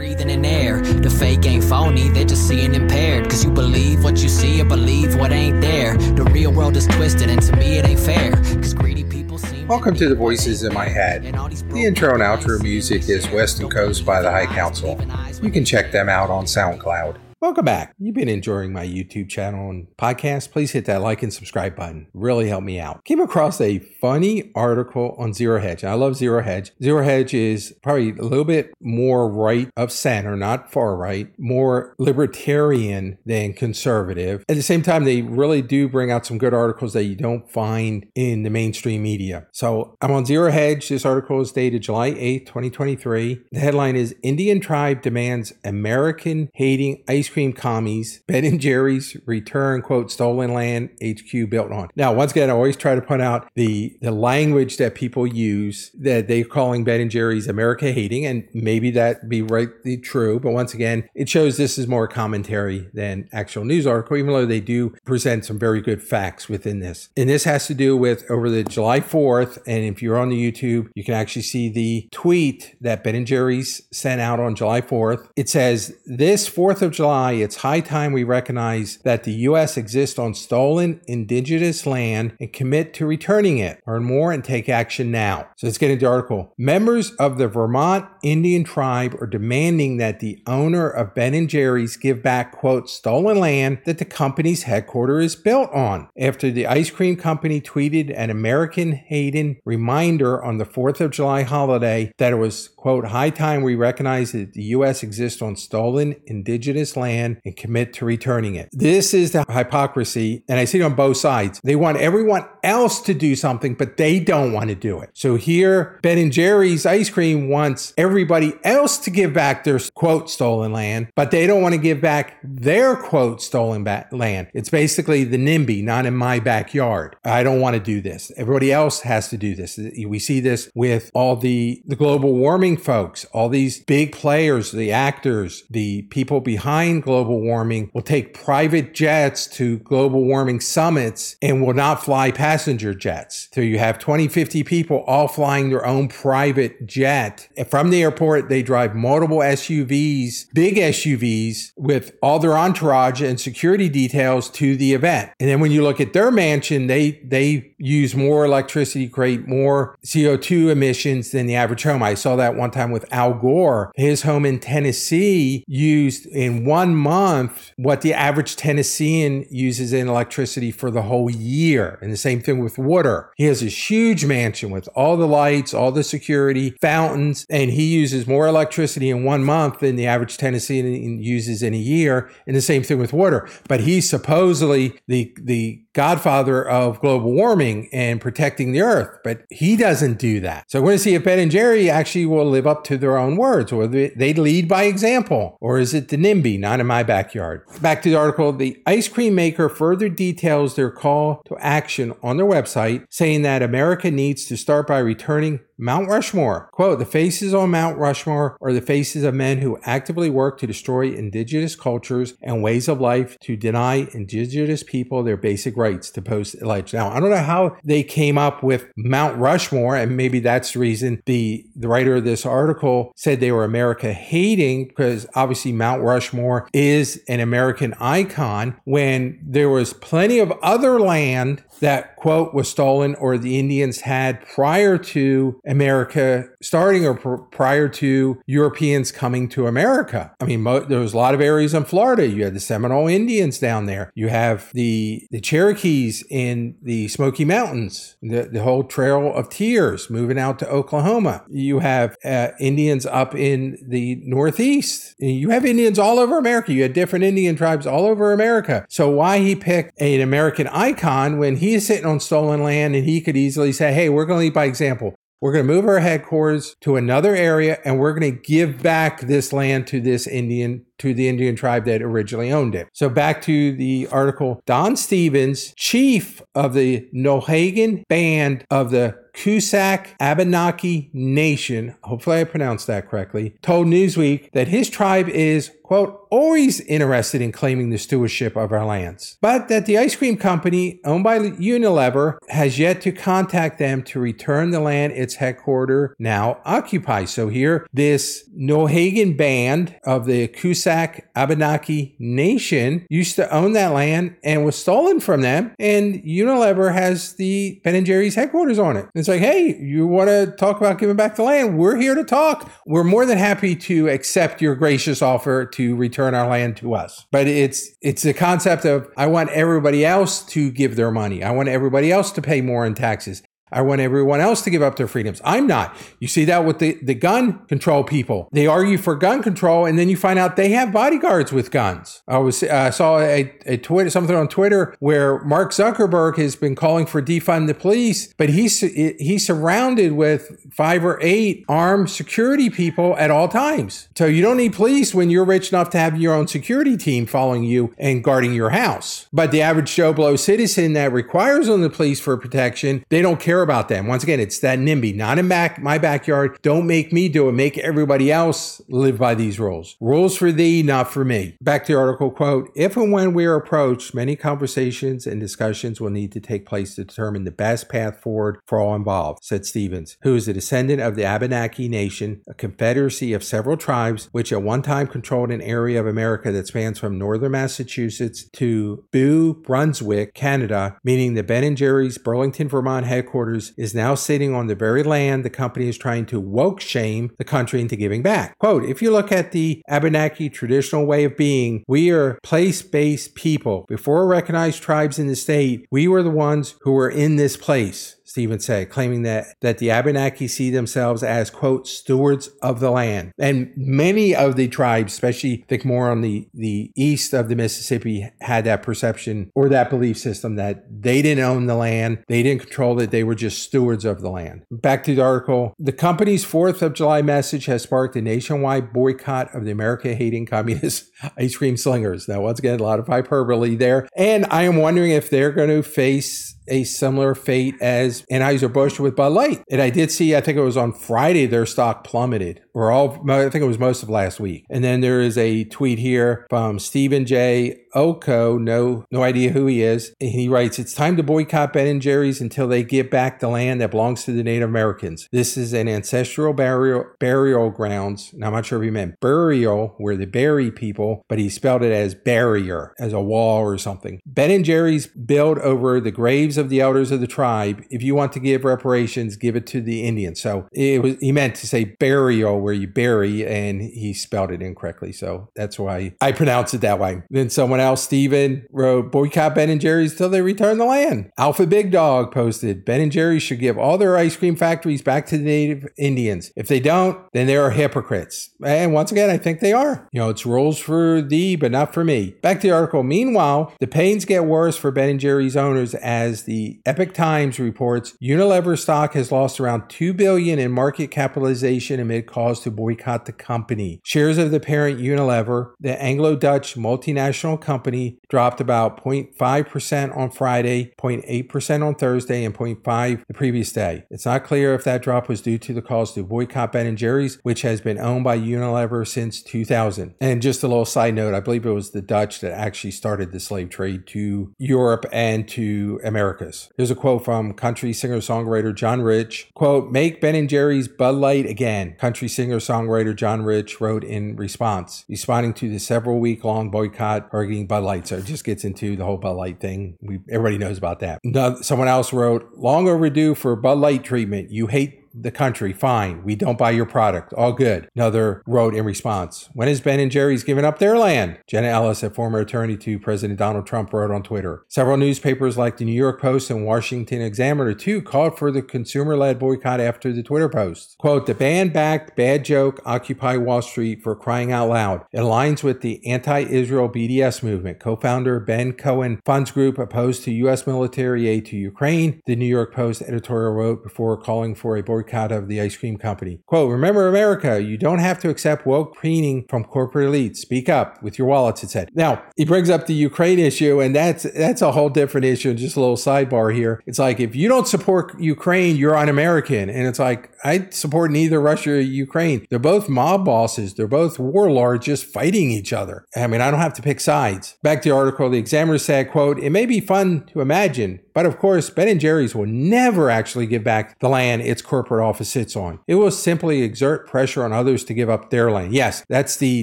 breathing in air. The fake ain't phony, they're just seeing impaired. Cause you believe what you see or believe what ain't there. The real world is twisted, and to me it ain't fair. Cause greedy people seem. Welcome to the Voices in My Head. The intro and outro music is Western Coast by the High Council. You can check them out on SoundCloud. Welcome back. You've been enjoying my YouTube channel and podcast. Please hit that like and subscribe button. Really help me out. Came across a funny article on Zero Hedge. I love Zero Hedge. Zero Hedge is probably a little bit more right of center, not far right, more libertarian than conservative. At the same time, they really do bring out some good articles that you don't find in the mainstream media. So I'm on Zero Hedge. This article is dated July 8th, 2023. The headline is Indian Tribe Demands American Hating Ice cream commies, Ben and Jerry's return, quote, stolen land HQ built on. Now, once again, I always try to point out the, the language that people use that they're calling Ben and Jerry's America hating, and maybe that be rightly true. But once again, it shows this is more commentary than actual news article, even though they do present some very good facts within this. And this has to do with over the July 4th. And if you're on the YouTube, you can actually see the tweet that Ben and Jerry's sent out on July 4th. It says, This 4th of July, it's high time we recognize that the U.S. exists on stolen indigenous land and commit to returning it. Learn more and take action now. So let's get into the article. Members of the Vermont Indian tribe are demanding that the owner of Ben and Jerry's give back, quote, stolen land that the company's headquarters is built on. After the ice cream company tweeted an American Hayden reminder on the 4th of July holiday that it was, quote, high time we recognize that the U.S. exists on stolen indigenous land land and commit to returning it. This is the hypocrisy, and I see it on both sides. They want everyone else to do something, but they don't want to do it. So here, Ben and Jerry's ice cream wants everybody else to give back their quote stolen land, but they don't want to give back their quote stolen land. It's basically the NIMBY, not in my backyard. I don't want to do this. Everybody else has to do this. We see this with all the, the global warming folks, all these big players, the actors, the people behind global warming will take private jets to global warming summits and will not fly passenger jets. So you have 20, 50 people all flying their own private jet. From the airport, they drive multiple SUVs, big SUVs with all their entourage and security details to the event. And then when you look at their mansion, they, they use more electricity, create more CO2 emissions than the average home. I saw that one time with Al Gore. His home in Tennessee used in one one month what the average Tennessean uses in electricity for the whole year. And the same thing with water. He has this huge mansion with all the lights, all the security, fountains, and he uses more electricity in one month than the average Tennessean uses in a year. And the same thing with water. But he's supposedly the the godfather of global warming and protecting the earth, but he doesn't do that. So we're going to see if Ben and Jerry actually will live up to their own words, or they lead by example, or is it the NIMBY, not in my backyard? Back to the article. The ice cream maker further details their call to action on their website, saying that America needs to start by returning Mount Rushmore. Quote, the faces on Mount Rushmore are the faces of men who actively work to destroy indigenous cultures and ways of life to deny indigenous people their basic rights to post alleged. Now, I don't know how they came up with Mount Rushmore, and maybe that's the reason the, the writer of this article said they were America hating, because obviously Mount Rushmore is an American icon when there was plenty of other land that quote was stolen or the Indians had prior to America starting or pr- prior to Europeans coming to America. I mean, mo- there was a lot of areas in Florida. You had the Seminole Indians down there. You have the the Cherokees in the Smoky Mountains, the, the whole Trail of Tears moving out to Oklahoma. You have uh, Indians up in the Northeast. You have Indians all over America. You had different Indian tribes all over America. So why he picked an American icon when he is sitting on stolen land and he could easily say, hey, we're going to lead by example. We're going to move our headquarters to another area and we're going to give back this land to this Indian, to the Indian tribe that originally owned it. So back to the article. Don Stevens, chief of the Nohagan band of the Coosuk Abenaki Nation, hopefully I pronounced that correctly, told Newsweek that his tribe is quote, always interested in claiming the stewardship of our lands, but that the ice cream company owned by Unilever has yet to contact them to return the land its headquarters now occupies. So here, this Nohagan band of the Coosuk Abenaki Nation used to own that land and was stolen from them, and Unilever has the Ben and Jerry's headquarters on it. It's like, hey, you want to talk about giving back the land? We're here to talk. We're more than happy to accept your gracious offer to return our land to us. But it's it's the concept of I want everybody else to give their money. I want everybody else to pay more in taxes. I want everyone else to give up their freedoms. I'm not. You see that with the, the gun control people. They argue for gun control, and then you find out they have bodyguards with guns. I was uh, saw a, a Twitter something on Twitter where Mark Zuckerberg has been calling for defund the police, but he's he's surrounded with five or eight armed security people at all times. So you don't need police when you're rich enough to have your own security team following you and guarding your house. But the average Joe Blow citizen that requires on the police for protection, they don't care care about them. Once again, it's that NIMBY, not in back my backyard. Don't make me do it. Make everybody else live by these rules. Rules for thee, not for me. Back to the article quote, if and when we are approached, many conversations and discussions will need to take place to determine the best path forward for all involved, said Stevens, who is a descendant of the Abenaki Nation, a confederacy of several tribes which at one time controlled an area of America that spans from northern Massachusetts to New Brunswick, Canada, meaning the Ben and Jerry's Burlington, Vermont headquarters is now sitting on the very land the company is trying to woke shame the country into giving back. Quote, if you look at the Abenaki traditional way of being, we are place based people. Before recognized tribes in the state, we were the ones who were in this place. Stephen said, claiming that, that the Abenaki see themselves as, quote, stewards of the land. And many of the tribes, especially think more on the, the east of the Mississippi, had that perception or that belief system that they didn't own the land, they didn't control it, they were just stewards of the land. Back to the article. The company's 4th of July message has sparked a nationwide boycott of the America hating communist ice cream slingers. Now, once again, a lot of hyperbole there. And I am wondering if they're going to face a similar fate as Anheuser-Busch with Bud Light. And I did see, I think it was on Friday, their stock plummeted, or all, I think it was most of last week. And then there is a tweet here from Stephen J. Oko, no, no idea who he is. And he writes, It's time to boycott Ben and Jerry's until they give back the land that belongs to the Native Americans. This is an ancestral burial, burial grounds. Now, I'm not sure if he meant burial, where they bury people, but he spelled it as barrier, as a wall or something. Ben and Jerry's build over the graves of the elders of the tribe. If you want to give reparations, give it to the Indians. So it was, he meant to say burial, where you bury, and he spelled it incorrectly. So that's why I pronounce it that way. Then someone else, Stephen, wrote, boycott Ben and Jerry's till they return the land. Alpha Big Dog posted, Ben and Jerry's should give all their ice cream factories back to the native Indians. If they don't, then they are hypocrites. And once again, I think they are. You know, it's rules for thee, but not for me. Back to the article. Meanwhile, the pains get worse for Ben and Jerry's owners as the Epoch Times reports Unilever stock has lost around 2 billion in market capitalization amid calls to boycott the company. Shares of the parent Unilever, the Anglo-Dutch multinational company dropped about 0.5% on Friday, 0.8% on Thursday, and 0.5 the previous day. It's not clear if that drop was due to the calls to boycott Ben & Jerry's, which has been owned by Unilever since 2000. And just a little side note, I believe it was the Dutch that actually started the slave trade to Europe and to Americas. Here's a quote from country singer-songwriter John Rich. Quote, make Ben & Jerry's Bud Light again. Country singer-songwriter John Rich wrote in response, responding to the several week-long boycott arguing Bud Light. So it just gets into the whole Bud Light thing. We everybody knows about that. someone else wrote, "Long overdue for Bud Light treatment. You hate the country, fine. We don't buy your product. All good. Another wrote in response, When has Ben and Jerry's given up their land? Jenna Ellis, a former attorney to President Donald Trump, wrote on Twitter. Several newspapers like the New York Post and Washington Examiner, too, called for the consumer led boycott after the Twitter post. Quote, the band backed bad joke Occupy Wall Street for crying out loud. It aligns with the anti Israel BDS movement. Co founder Ben Cohen Funds Group opposed to U.S. military aid to Ukraine, the New York Post editorial wrote before calling for a boycott boycott of the ice cream company. Quote, remember America, you don't have to accept woke preening from corporate elites. Speak up with your wallets, it said. Now, he brings up the Ukraine issue, and that's that's a whole different issue. Just a little sidebar here. It's like if you don't support Ukraine, you're un-American. And it's like, I support neither Russia or Ukraine. They're both mob bosses. They're both warlords just fighting each other. I mean, I don't have to pick sides. Back to the article, the examiner said, quote, it may be fun to imagine, but of course, Ben and Jerry's will never actually give back the land its corporate office sits on. It will simply exert pressure on others to give up their land. Yes, that's the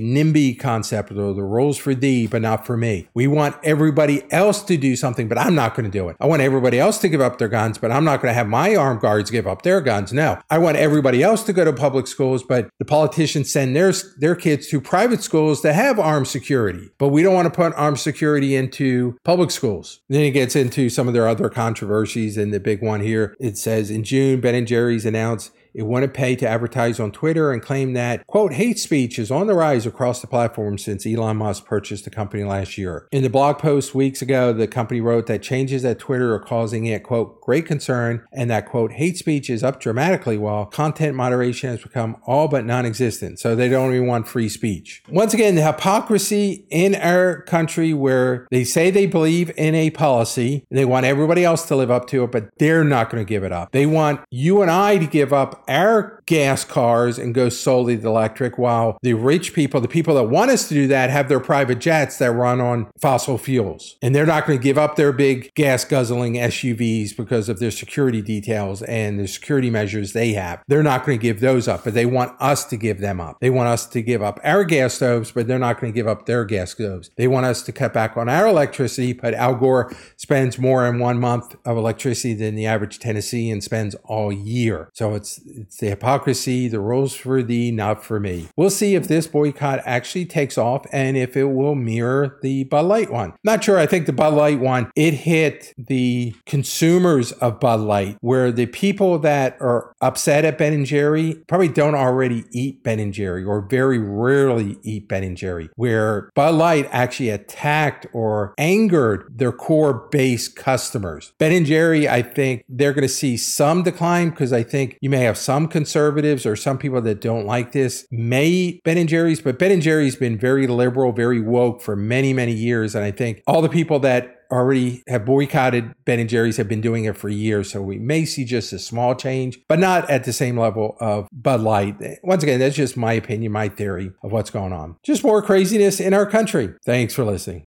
NIMBY concept, or the rules for thee, but not for me. We want everybody else to do something, but I'm not going to do it. I want everybody else to give up their guns, but I'm not going to have my armed guards give up their guns. No, I want everybody else to go to public schools, but the politicians send their, their kids to private schools that have armed security. But we don't want to put armed security into public schools. Then it gets into some of their other controversies, and the big one here it says in June, Ben and Jerry's announced it wouldn't pay to advertise on Twitter and claim that, quote, hate speech is on the rise across the platform since Elon Musk purchased the company last year. In the blog post weeks ago, the company wrote that changes at Twitter are causing it, quote, great concern, and that, quote, hate speech is up dramatically while content moderation has become all but non existent. So they don't even want free speech. Once again, the hypocrisy in our country where they say they believe in a policy, they want everybody else to live up to it, but they're not going to give it up. They want you and I to give up our gas cars and go solely to electric, while the rich people, the people that want us to do that, have their private jets that run on fossil fuels. And they're not going to give up their big gas guzzling SUVs because of their security details and the security measures they have. They're not going to give those up, but they want us to give them up. They want us to give up our gas stoves, but they're not going to give up their gas stoves. They want us to cut back on our electricity, but Al Gore spends more in one month of electricity than the average Tennessean spends all year. So it's it's the hypocrisy, the rules for thee, not for me. We'll see if this boycott actually takes off and if it will mirror the Bud Light one. Not sure. I think the Bud Light one, it hit the consumers of Bud Light, where the people that are upset at Ben and Jerry probably don't already eat Ben and Jerry or very rarely eat Ben and Jerry, where Bud Light actually attacked or angered their core base customers. Ben and Jerry, I think they're going to see some decline because I think you may have some conservatives or some people that don't like this may eat Ben and Jerry's, but Ben and Jerry's been very liberal, very woke for many, many years. And I think all the people that already have boycotted Ben and Jerry's have been doing it for years. So we may see just a small change, but not at the same level of Bud Light. Once again, that's just my opinion, my theory of what's going on. Just more craziness in our country. Thanks for listening.